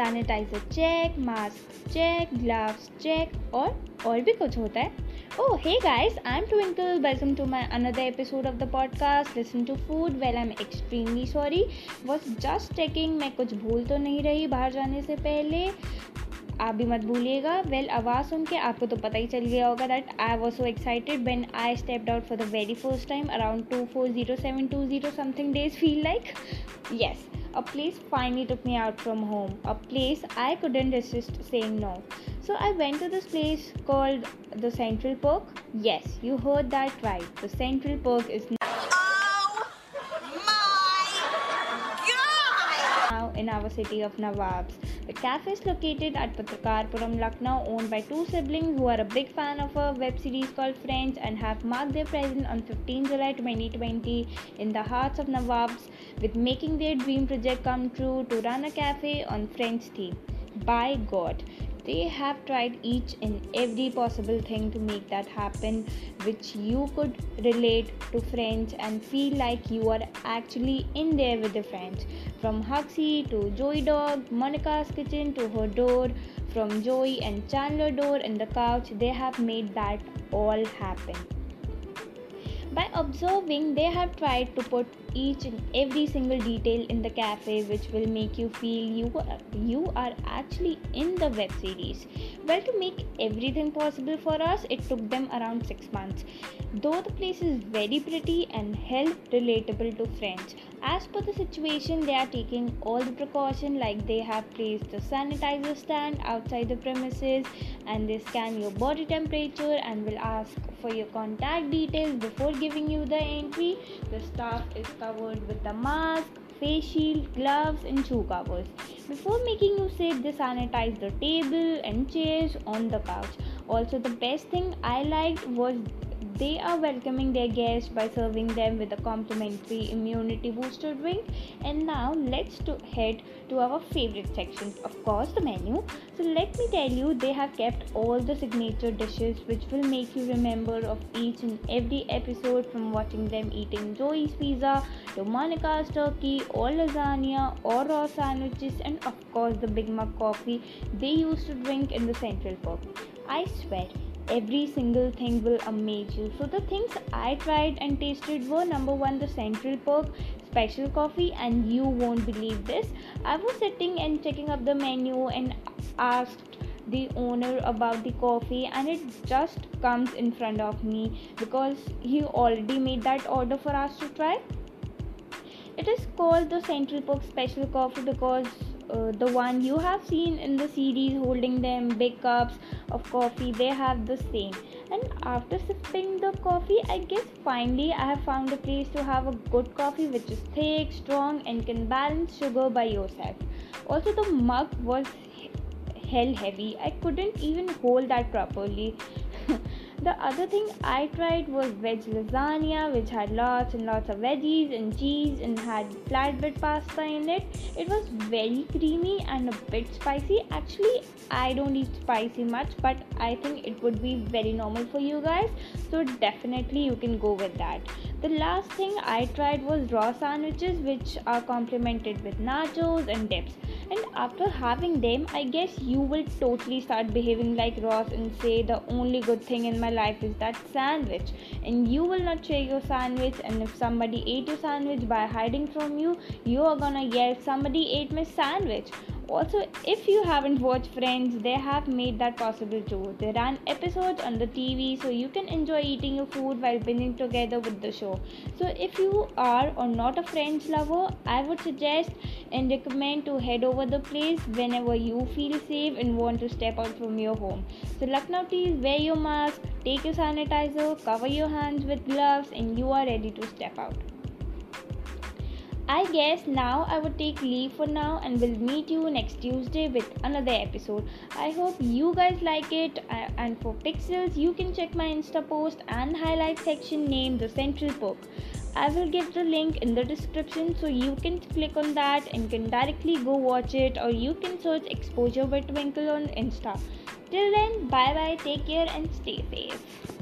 Sanitiser check mask check gloves check और और भी कुछ होता है oh hey Oh, hey guys, I'm Twinkle. Welcome to my another episode of the podcast. Listen to food. Well, I'm extremely sorry. Was just checking मैं कुछ भूल तो नहीं रही बाहर जाने से पहले आप भी मत भूलिएगा वेल well, आवाज़ सुन के आपको तो पता ही चल गया होगा that I was so excited when I step out for the very first time around two four zero seven two zero something days feel like yes a place finally took me out from home. A place i couldn't resist saying no. So i went to this place called the Central Perk yes you heard that right. The Central Perk is oh now in our city of Nawabs. The cafe is located at Patrakarpuram, Lucknow, owned by two siblings who are a big fan of a web series called Friends and have marked their presence on 15 July 2020 in the hearts of Nawabs with making their dream project come true to run a cafe on Friends theme. By God, they have tried each and every possible thing to make that happen which you could relate to friends and feel like you are actually in there with the friends. From Hugsy to Joey dog monica's kitchen to her door from Joey and chandler door and the couch they have made that all happen by observing, they have tried to put each and every single detail in the cafe which will make you feel you are, you are actually in the web series. Well, to make everything possible for us, it took them around 6 months. Though the place is very pretty and hell relatable to friends, as per the situation, they are taking all the precaution like they have placed the sanitizer stand outside the premises and they scan your body temperature and will ask for your contact details before giving you the entry. The staff is covered with the mask, face shield, gloves, and shoe covers. Before making you sit, they sanitize the table and chairs on the couch. Also, the best thing I liked was they are welcoming their guests by serving them with a complimentary immunity booster drink. And now let's to head to our favorite section, of course, the menu. So let me tell you, they have kept all the signature dishes which will make you remember of each and every episode from watching them eating Joey's pizza to Monica's turkey or lasagna or raw sandwiches and of course the Big Mac coffee they used to drink in the Central Perk. I swear every single thing will amaze you. So the things I tried and tasted were number one the Central Perk special coffee and you won't believe this. I was sitting and checking up the menu and asked the owner about the coffee and it just comes in front of me because he already made that order for us to try. It is called the Central Perk special coffee because uh, the one you have seen in the series holding them big cups of coffee they have the same. And after sipping the coffee i guess finally i have found a place to have a good coffee which is thick strong and can balance sugar by yourself. Also the mug was hell heavy. I couldn't even hold that properly the other thing I tried was veg lasagna, which had lots and lots of veggies and cheese and had flatbread pasta in it. It was very creamy and a bit spicy. Actually, I don't eat spicy much, but I think it would be very normal for you guys. So, definitely, you can go with that. The last thing I tried was raw sandwiches, which are complemented with nachos and dips. And after having them, I guess you will totally start behaving like Ross and say the only good thing in my life is that sandwich and you will not share your sandwich and if somebody ate your sandwich by hiding from you you are gonna yell somebody ate my sandwich also if you haven't watched friends they have made that possible too. They run episodes on the tv so you can enjoy eating your food while binging together with the show. So if you are or not a friends lover i would suggest and recommend to head over the place whenever you feel safe and want to step out from your home. So lucknow please wear your mask take your sanitizer cover your hands with gloves and you are ready to step out I guess now I would take leave for now and will meet you next Tuesday with another episode. I hope you guys like it and for pixels you can check my Insta post and highlight section named the Central Perk. I will give the link in the description so you can click on that and can directly go watch it or you can search Exposure with Twinkle on Insta. Till then, bye bye, take care and stay safe.